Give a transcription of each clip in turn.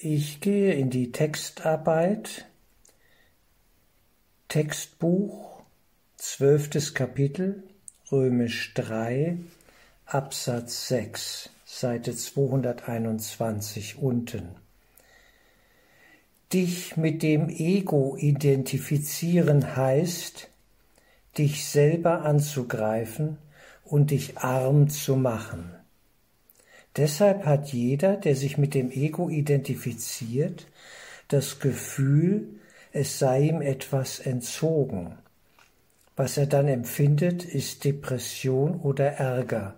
Ich gehe in die Textarbeit, Textbuch, zwölftes Kapitel, Römisch 3, Absatz 6, Seite 221 unten. Dich mit dem Ego identifizieren heißt, dich selber anzugreifen und dich arm zu machen. Deshalb hat jeder, der sich mit dem Ego identifiziert, das Gefühl, es sei ihm etwas entzogen. Was er dann empfindet, ist Depression oder Ärger,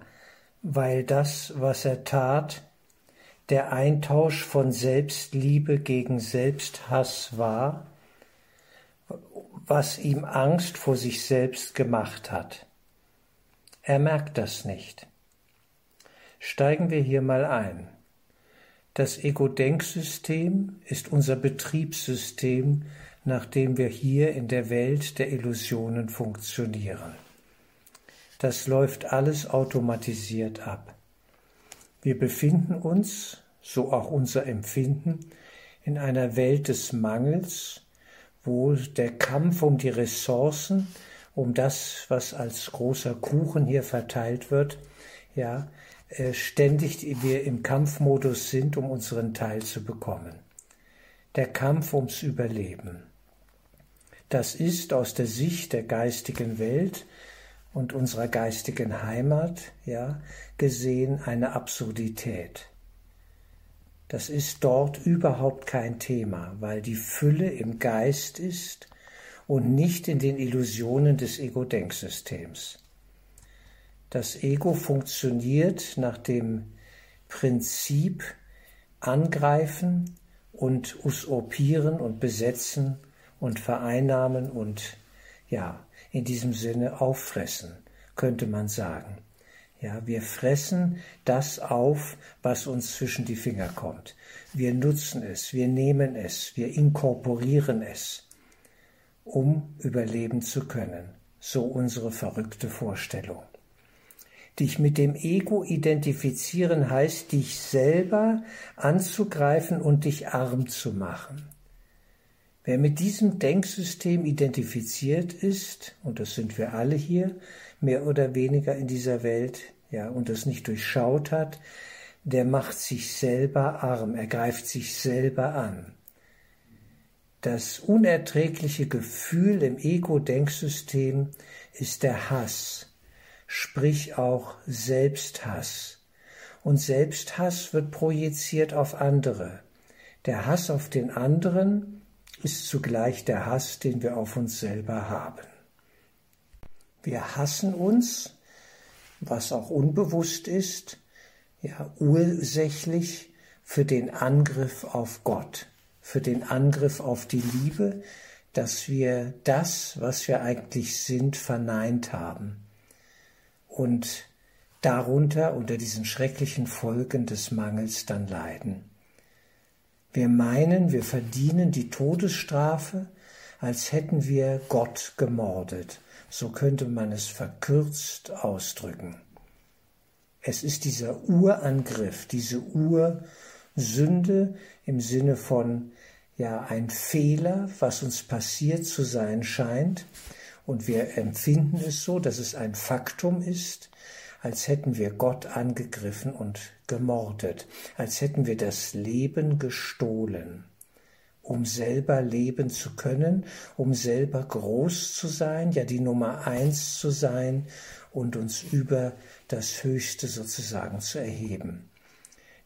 weil das, was er tat, der Eintausch von Selbstliebe gegen Selbsthass war, was ihm Angst vor sich selbst gemacht hat. Er merkt das nicht. Steigen wir hier mal ein. Das Ego-Denksystem ist unser Betriebssystem, nach dem wir hier in der Welt der Illusionen funktionieren. Das läuft alles automatisiert ab. Wir befinden uns, so auch unser Empfinden, in einer Welt des Mangels, wo der Kampf um die Ressourcen, um das, was als großer Kuchen hier verteilt wird, ja, äh, ständig wir im Kampfmodus sind, um unseren Teil zu bekommen. Der Kampf ums Überleben. Das ist aus der Sicht der geistigen Welt und unserer geistigen Heimat, ja, gesehen eine Absurdität. Das ist dort überhaupt kein Thema, weil die Fülle im Geist ist und nicht in den Illusionen des Ego-Denksystems. Das Ego funktioniert nach dem Prinzip angreifen und usurpieren und besetzen und vereinnahmen und ja, in diesem Sinne auffressen, könnte man sagen. Ja, wir fressen das auf, was uns zwischen die Finger kommt. Wir nutzen es, wir nehmen es, wir inkorporieren es, um überleben zu können. So unsere verrückte Vorstellung. Dich mit dem Ego identifizieren heißt, dich selber anzugreifen und dich arm zu machen. Wer mit diesem Denksystem identifiziert ist, und das sind wir alle hier, mehr oder weniger in dieser Welt, ja, und das nicht durchschaut hat, der macht sich selber arm, er greift sich selber an. Das unerträgliche Gefühl im Ego-Denksystem ist der Hass, sprich auch Selbsthass. Und Selbsthass wird projiziert auf andere. Der Hass auf den anderen ist zugleich der Hass, den wir auf uns selber haben. Wir hassen uns, was auch unbewusst ist, ja, ursächlich für den Angriff auf Gott, für den Angriff auf die Liebe, dass wir das, was wir eigentlich sind, verneint haben und darunter unter diesen schrecklichen Folgen des Mangels dann leiden. Wir meinen, wir verdienen die Todesstrafe, als hätten wir Gott gemordet. So könnte man es verkürzt ausdrücken. Es ist dieser Urangriff, diese Ursünde im Sinne von ja ein Fehler, was uns passiert zu sein scheint, und wir empfinden es so, dass es ein Faktum ist, als hätten wir Gott angegriffen und gemordet, als hätten wir das Leben gestohlen, um selber leben zu können, um selber groß zu sein, ja die Nummer eins zu sein und uns über das Höchste sozusagen zu erheben.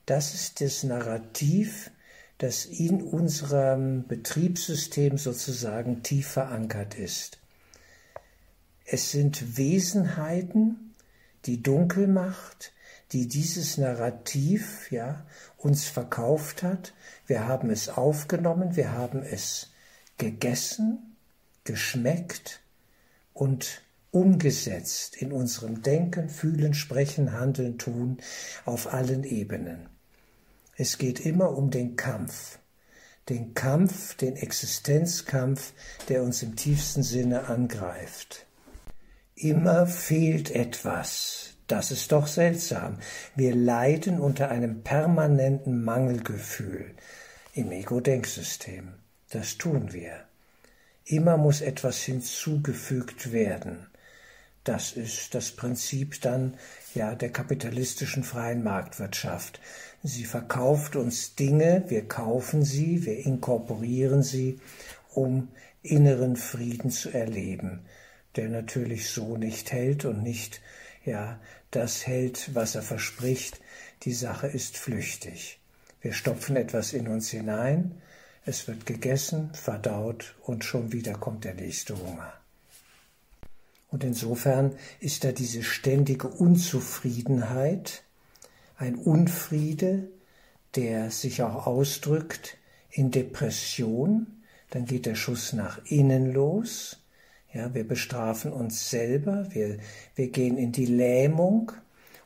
Das ist das Narrativ, das in unserem Betriebssystem sozusagen tief verankert ist. Es sind Wesenheiten, die Dunkelmacht, die dieses Narrativ ja uns verkauft hat. Wir haben es aufgenommen, wir haben es gegessen, geschmeckt und umgesetzt in unserem Denken, Fühlen, Sprechen, Handeln, Tun auf allen Ebenen. Es geht immer um den Kampf, den Kampf, den Existenzkampf, der uns im tiefsten Sinne angreift. Immer fehlt etwas. Das ist doch seltsam. Wir leiden unter einem permanenten Mangelgefühl. im Ego-Denksystem. Das tun wir. Immer muss etwas hinzugefügt werden. Das ist das Prinzip dann ja der kapitalistischen freien Marktwirtschaft. Sie verkauft uns Dinge, wir kaufen sie, wir inkorporieren sie, um inneren Frieden zu erleben, der natürlich so nicht hält und nicht ja das hält, was er verspricht. Die Sache ist flüchtig. Wir stopfen etwas in uns hinein, es wird gegessen, verdaut und schon wieder kommt der nächste Hunger. Und insofern ist da diese ständige Unzufriedenheit, ein Unfriede, der sich auch ausdrückt in Depression, dann geht der Schuss nach innen los, ja, wir bestrafen uns selber, wir, wir gehen in die Lähmung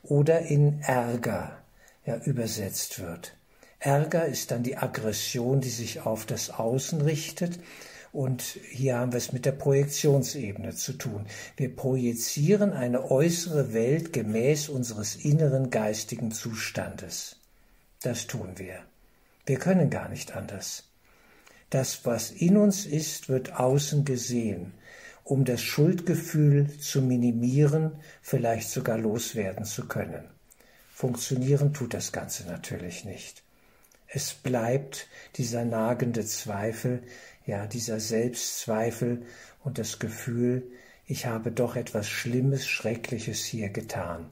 oder in Ärger, ja, übersetzt wird. Ärger ist dann die Aggression, die sich auf das Außen richtet und hier haben wir es mit der Projektionsebene zu tun. Wir projizieren eine äußere Welt gemäß unseres inneren geistigen Zustandes. Das tun wir. Wir können gar nicht anders. Das, was in uns ist, wird außen gesehen, um das Schuldgefühl zu minimieren, vielleicht sogar loswerden zu können. Funktionieren tut das Ganze natürlich nicht. Es bleibt dieser nagende Zweifel, ja, dieser Selbstzweifel und das Gefühl, ich habe doch etwas Schlimmes, Schreckliches hier getan.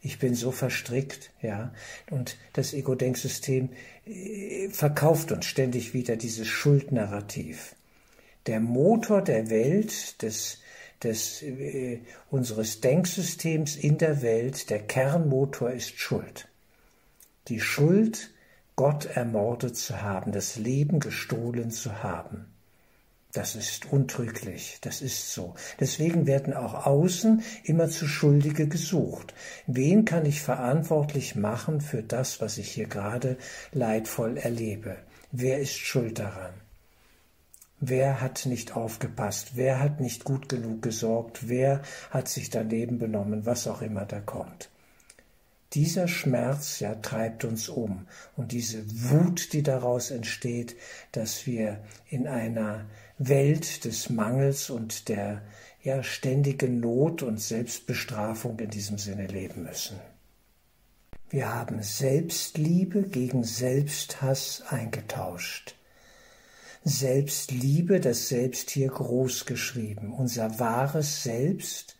Ich bin so verstrickt, ja, und das Ego-Denksystem äh, verkauft uns ständig wieder dieses Schuldnarrativ. Der Motor der Welt, des, des, äh, unseres Denksystems in der Welt, der Kernmotor ist Schuld. Die Schuld, Gott ermordet zu haben, das Leben gestohlen zu haben. Das ist untrüglich, das ist so. Deswegen werden auch außen immer zu Schuldige gesucht. Wen kann ich verantwortlich machen für das, was ich hier gerade leidvoll erlebe? Wer ist schuld daran? Wer hat nicht aufgepasst? Wer hat nicht gut genug gesorgt? Wer hat sich daneben benommen? Was auch immer da kommt. Dieser Schmerz ja treibt uns um und diese Wut, die daraus entsteht, dass wir in einer Welt des Mangels und der ja, ständigen Not und Selbstbestrafung in diesem Sinne leben müssen. Wir haben Selbstliebe gegen Selbsthass eingetauscht. Selbstliebe, das Selbst hier groß geschrieben, unser wahres Selbst,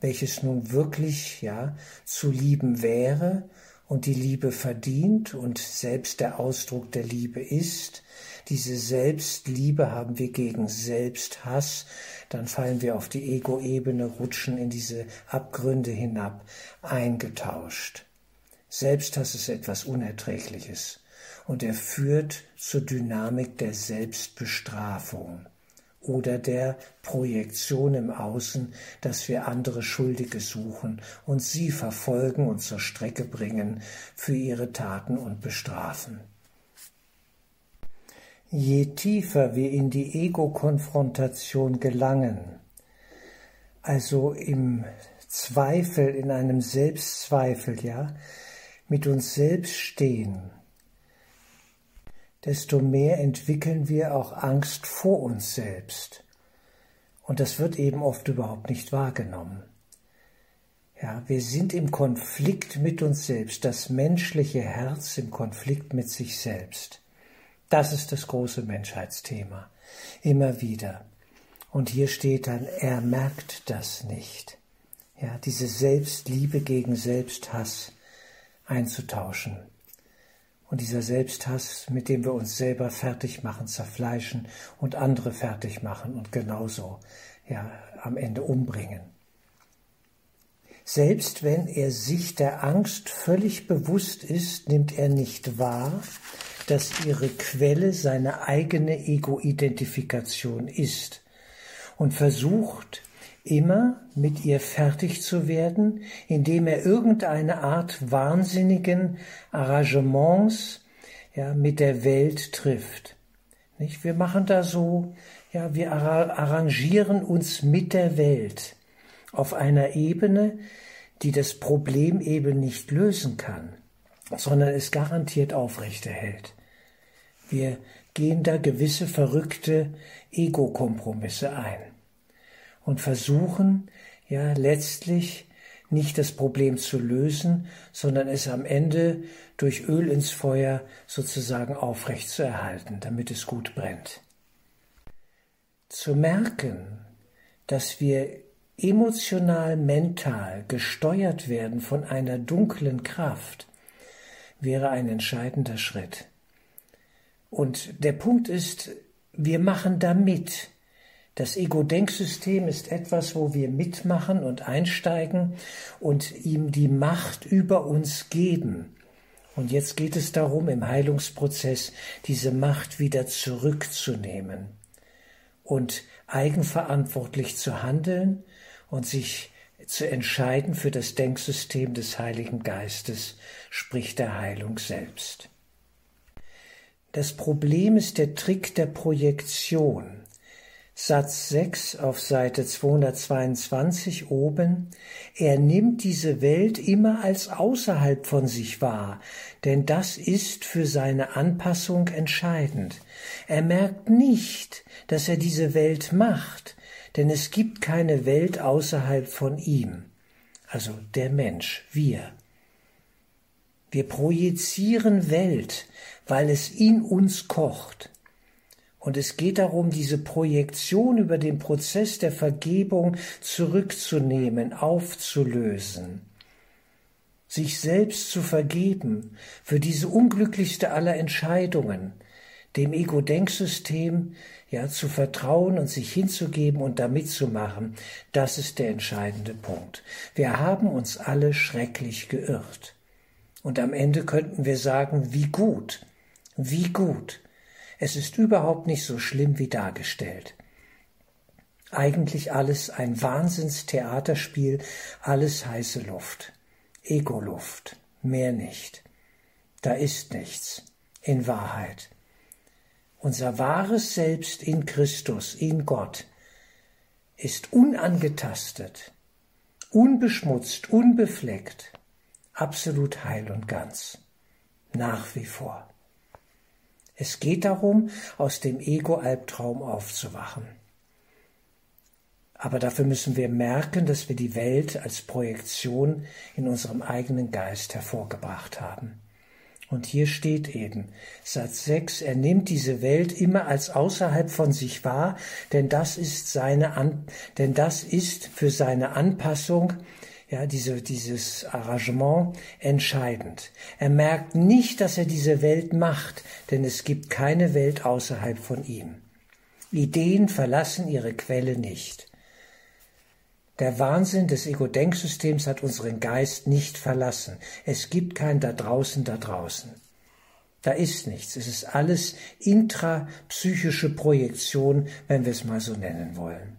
welches nun wirklich ja zu lieben wäre und die Liebe verdient und selbst der Ausdruck der Liebe ist, diese Selbstliebe haben wir gegen Selbsthass, dann fallen wir auf die Ego-Ebene, rutschen in diese Abgründe hinab, eingetauscht. Selbsthass ist etwas Unerträgliches und er führt zur Dynamik der Selbstbestrafung oder der Projektion im Außen, dass wir andere Schuldige suchen und sie verfolgen und zur Strecke bringen für ihre Taten und bestrafen. Je tiefer wir in die Ego-Konfrontation gelangen, also im Zweifel, in einem Selbstzweifel, ja, mit uns selbst stehen, desto mehr entwickeln wir auch Angst vor uns selbst. Und das wird eben oft überhaupt nicht wahrgenommen. Ja, wir sind im Konflikt mit uns selbst, das menschliche Herz im Konflikt mit sich selbst. Das ist das große Menschheitsthema. Immer wieder. Und hier steht dann, er merkt das nicht. Ja, diese Selbstliebe gegen Selbsthass einzutauschen. Und dieser Selbsthass, mit dem wir uns selber fertig machen, zerfleischen und andere fertig machen und genauso, ja, am Ende umbringen. Selbst wenn er sich der Angst völlig bewusst ist, nimmt er nicht wahr, dass ihre Quelle seine eigene Ego-Identifikation ist und versucht immer mit ihr fertig zu werden, indem er irgendeine Art wahnsinnigen Arrangements ja, mit der Welt trifft. Nicht? Wir machen da so, ja, wir arrangieren uns mit der Welt auf einer Ebene, die das Problem eben nicht lösen kann sondern es garantiert aufrechterhält. Wir gehen da gewisse verrückte Ego-Kompromisse ein und versuchen ja letztlich nicht das Problem zu lösen, sondern es am Ende durch Öl ins Feuer sozusagen aufrecht zu erhalten, damit es gut brennt. Zu merken, dass wir emotional, mental gesteuert werden von einer dunklen Kraft, wäre ein entscheidender Schritt. Und der Punkt ist, wir machen da mit. Das Ego-Denksystem ist etwas, wo wir mitmachen und einsteigen und ihm die Macht über uns geben. Und jetzt geht es darum, im Heilungsprozess diese Macht wieder zurückzunehmen und eigenverantwortlich zu handeln und sich zu entscheiden für das Denksystem des Heiligen Geistes, sprich der Heilung selbst. Das Problem ist der Trick der Projektion. Satz 6 auf Seite 222 oben, er nimmt diese Welt immer als außerhalb von sich wahr, denn das ist für seine Anpassung entscheidend. Er merkt nicht, dass er diese Welt macht, denn es gibt keine Welt außerhalb von ihm, also der Mensch, wir. Wir projizieren Welt, weil es in uns kocht. Und es geht darum, diese Projektion über den Prozess der Vergebung zurückzunehmen, aufzulösen, sich selbst zu vergeben für diese unglücklichste aller Entscheidungen, dem Ego-Denksystem ja zu vertrauen und sich hinzugeben und da mitzumachen, das ist der entscheidende Punkt. Wir haben uns alle schrecklich geirrt. Und am Ende könnten wir sagen, wie gut, wie gut es ist überhaupt nicht so schlimm wie dargestellt. Eigentlich alles ein Wahnsinnstheaterspiel, alles heiße Luft, Ego-Luft, mehr nicht. Da ist nichts, in Wahrheit. Unser wahres Selbst in Christus, in Gott, ist unangetastet, unbeschmutzt, unbefleckt, absolut heil und ganz, nach wie vor. Es geht darum, aus dem Ego-Albtraum aufzuwachen. Aber dafür müssen wir merken, dass wir die Welt als Projektion in unserem eigenen Geist hervorgebracht haben. Und hier steht eben, Satz 6, er nimmt diese Welt immer als außerhalb von sich wahr, denn das ist seine, An denn das ist für seine Anpassung ja, diese, dieses Arrangement entscheidend. Er merkt nicht, dass er diese Welt macht, denn es gibt keine Welt außerhalb von ihm. Ideen verlassen ihre Quelle nicht. Der Wahnsinn des Ego-Denksystems hat unseren Geist nicht verlassen. Es gibt kein da draußen, da draußen. Da ist nichts. Es ist alles intrapsychische Projektion, wenn wir es mal so nennen wollen.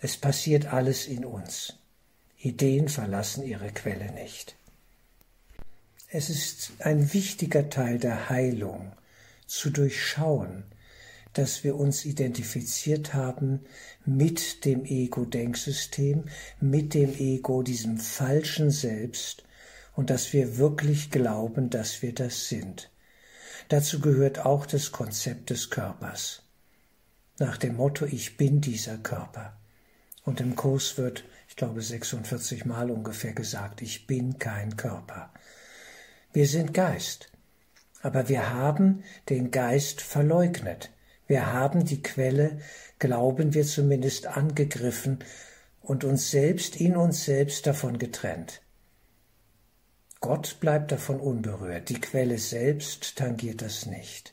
Es passiert alles in uns. Ideen verlassen ihre Quelle nicht. Es ist ein wichtiger Teil der Heilung, zu durchschauen, dass wir uns identifiziert haben mit dem Ego-Denksystem, mit dem Ego, diesem falschen Selbst, und dass wir wirklich glauben, dass wir das sind. Dazu gehört auch das Konzept des Körpers. Nach dem Motto Ich bin dieser Körper. Und im Kurs wird glaube 46 Mal ungefähr gesagt, ich bin kein Körper. Wir sind Geist, aber wir haben den Geist verleugnet. Wir haben die Quelle, glauben wir zumindest, angegriffen und uns selbst in uns selbst davon getrennt. Gott bleibt davon unberührt, die Quelle selbst tangiert das nicht.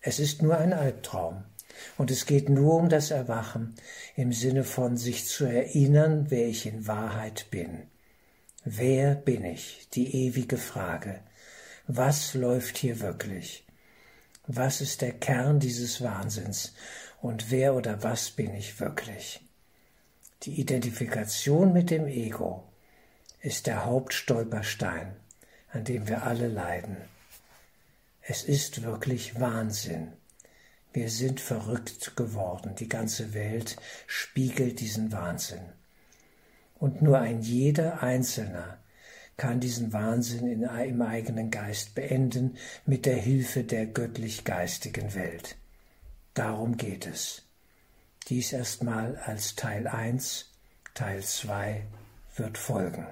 Es ist nur ein Albtraum. Und es geht nur um das Erwachen im Sinne von sich zu erinnern, wer ich in Wahrheit bin. Wer bin ich? Die ewige Frage. Was läuft hier wirklich? Was ist der Kern dieses Wahnsinns? Und wer oder was bin ich wirklich? Die Identifikation mit dem Ego ist der Hauptstolperstein, an dem wir alle leiden. Es ist wirklich Wahnsinn wir sind verrückt geworden. Die ganze Welt spiegelt diesen Wahnsinn. Und nur ein jeder Einzelner kann diesen Wahnsinn in, im eigenen Geist beenden mit der Hilfe der göttlich-geistigen Welt. Darum geht es. Dies erstmal als Teil 1, Teil 2 wird folgen.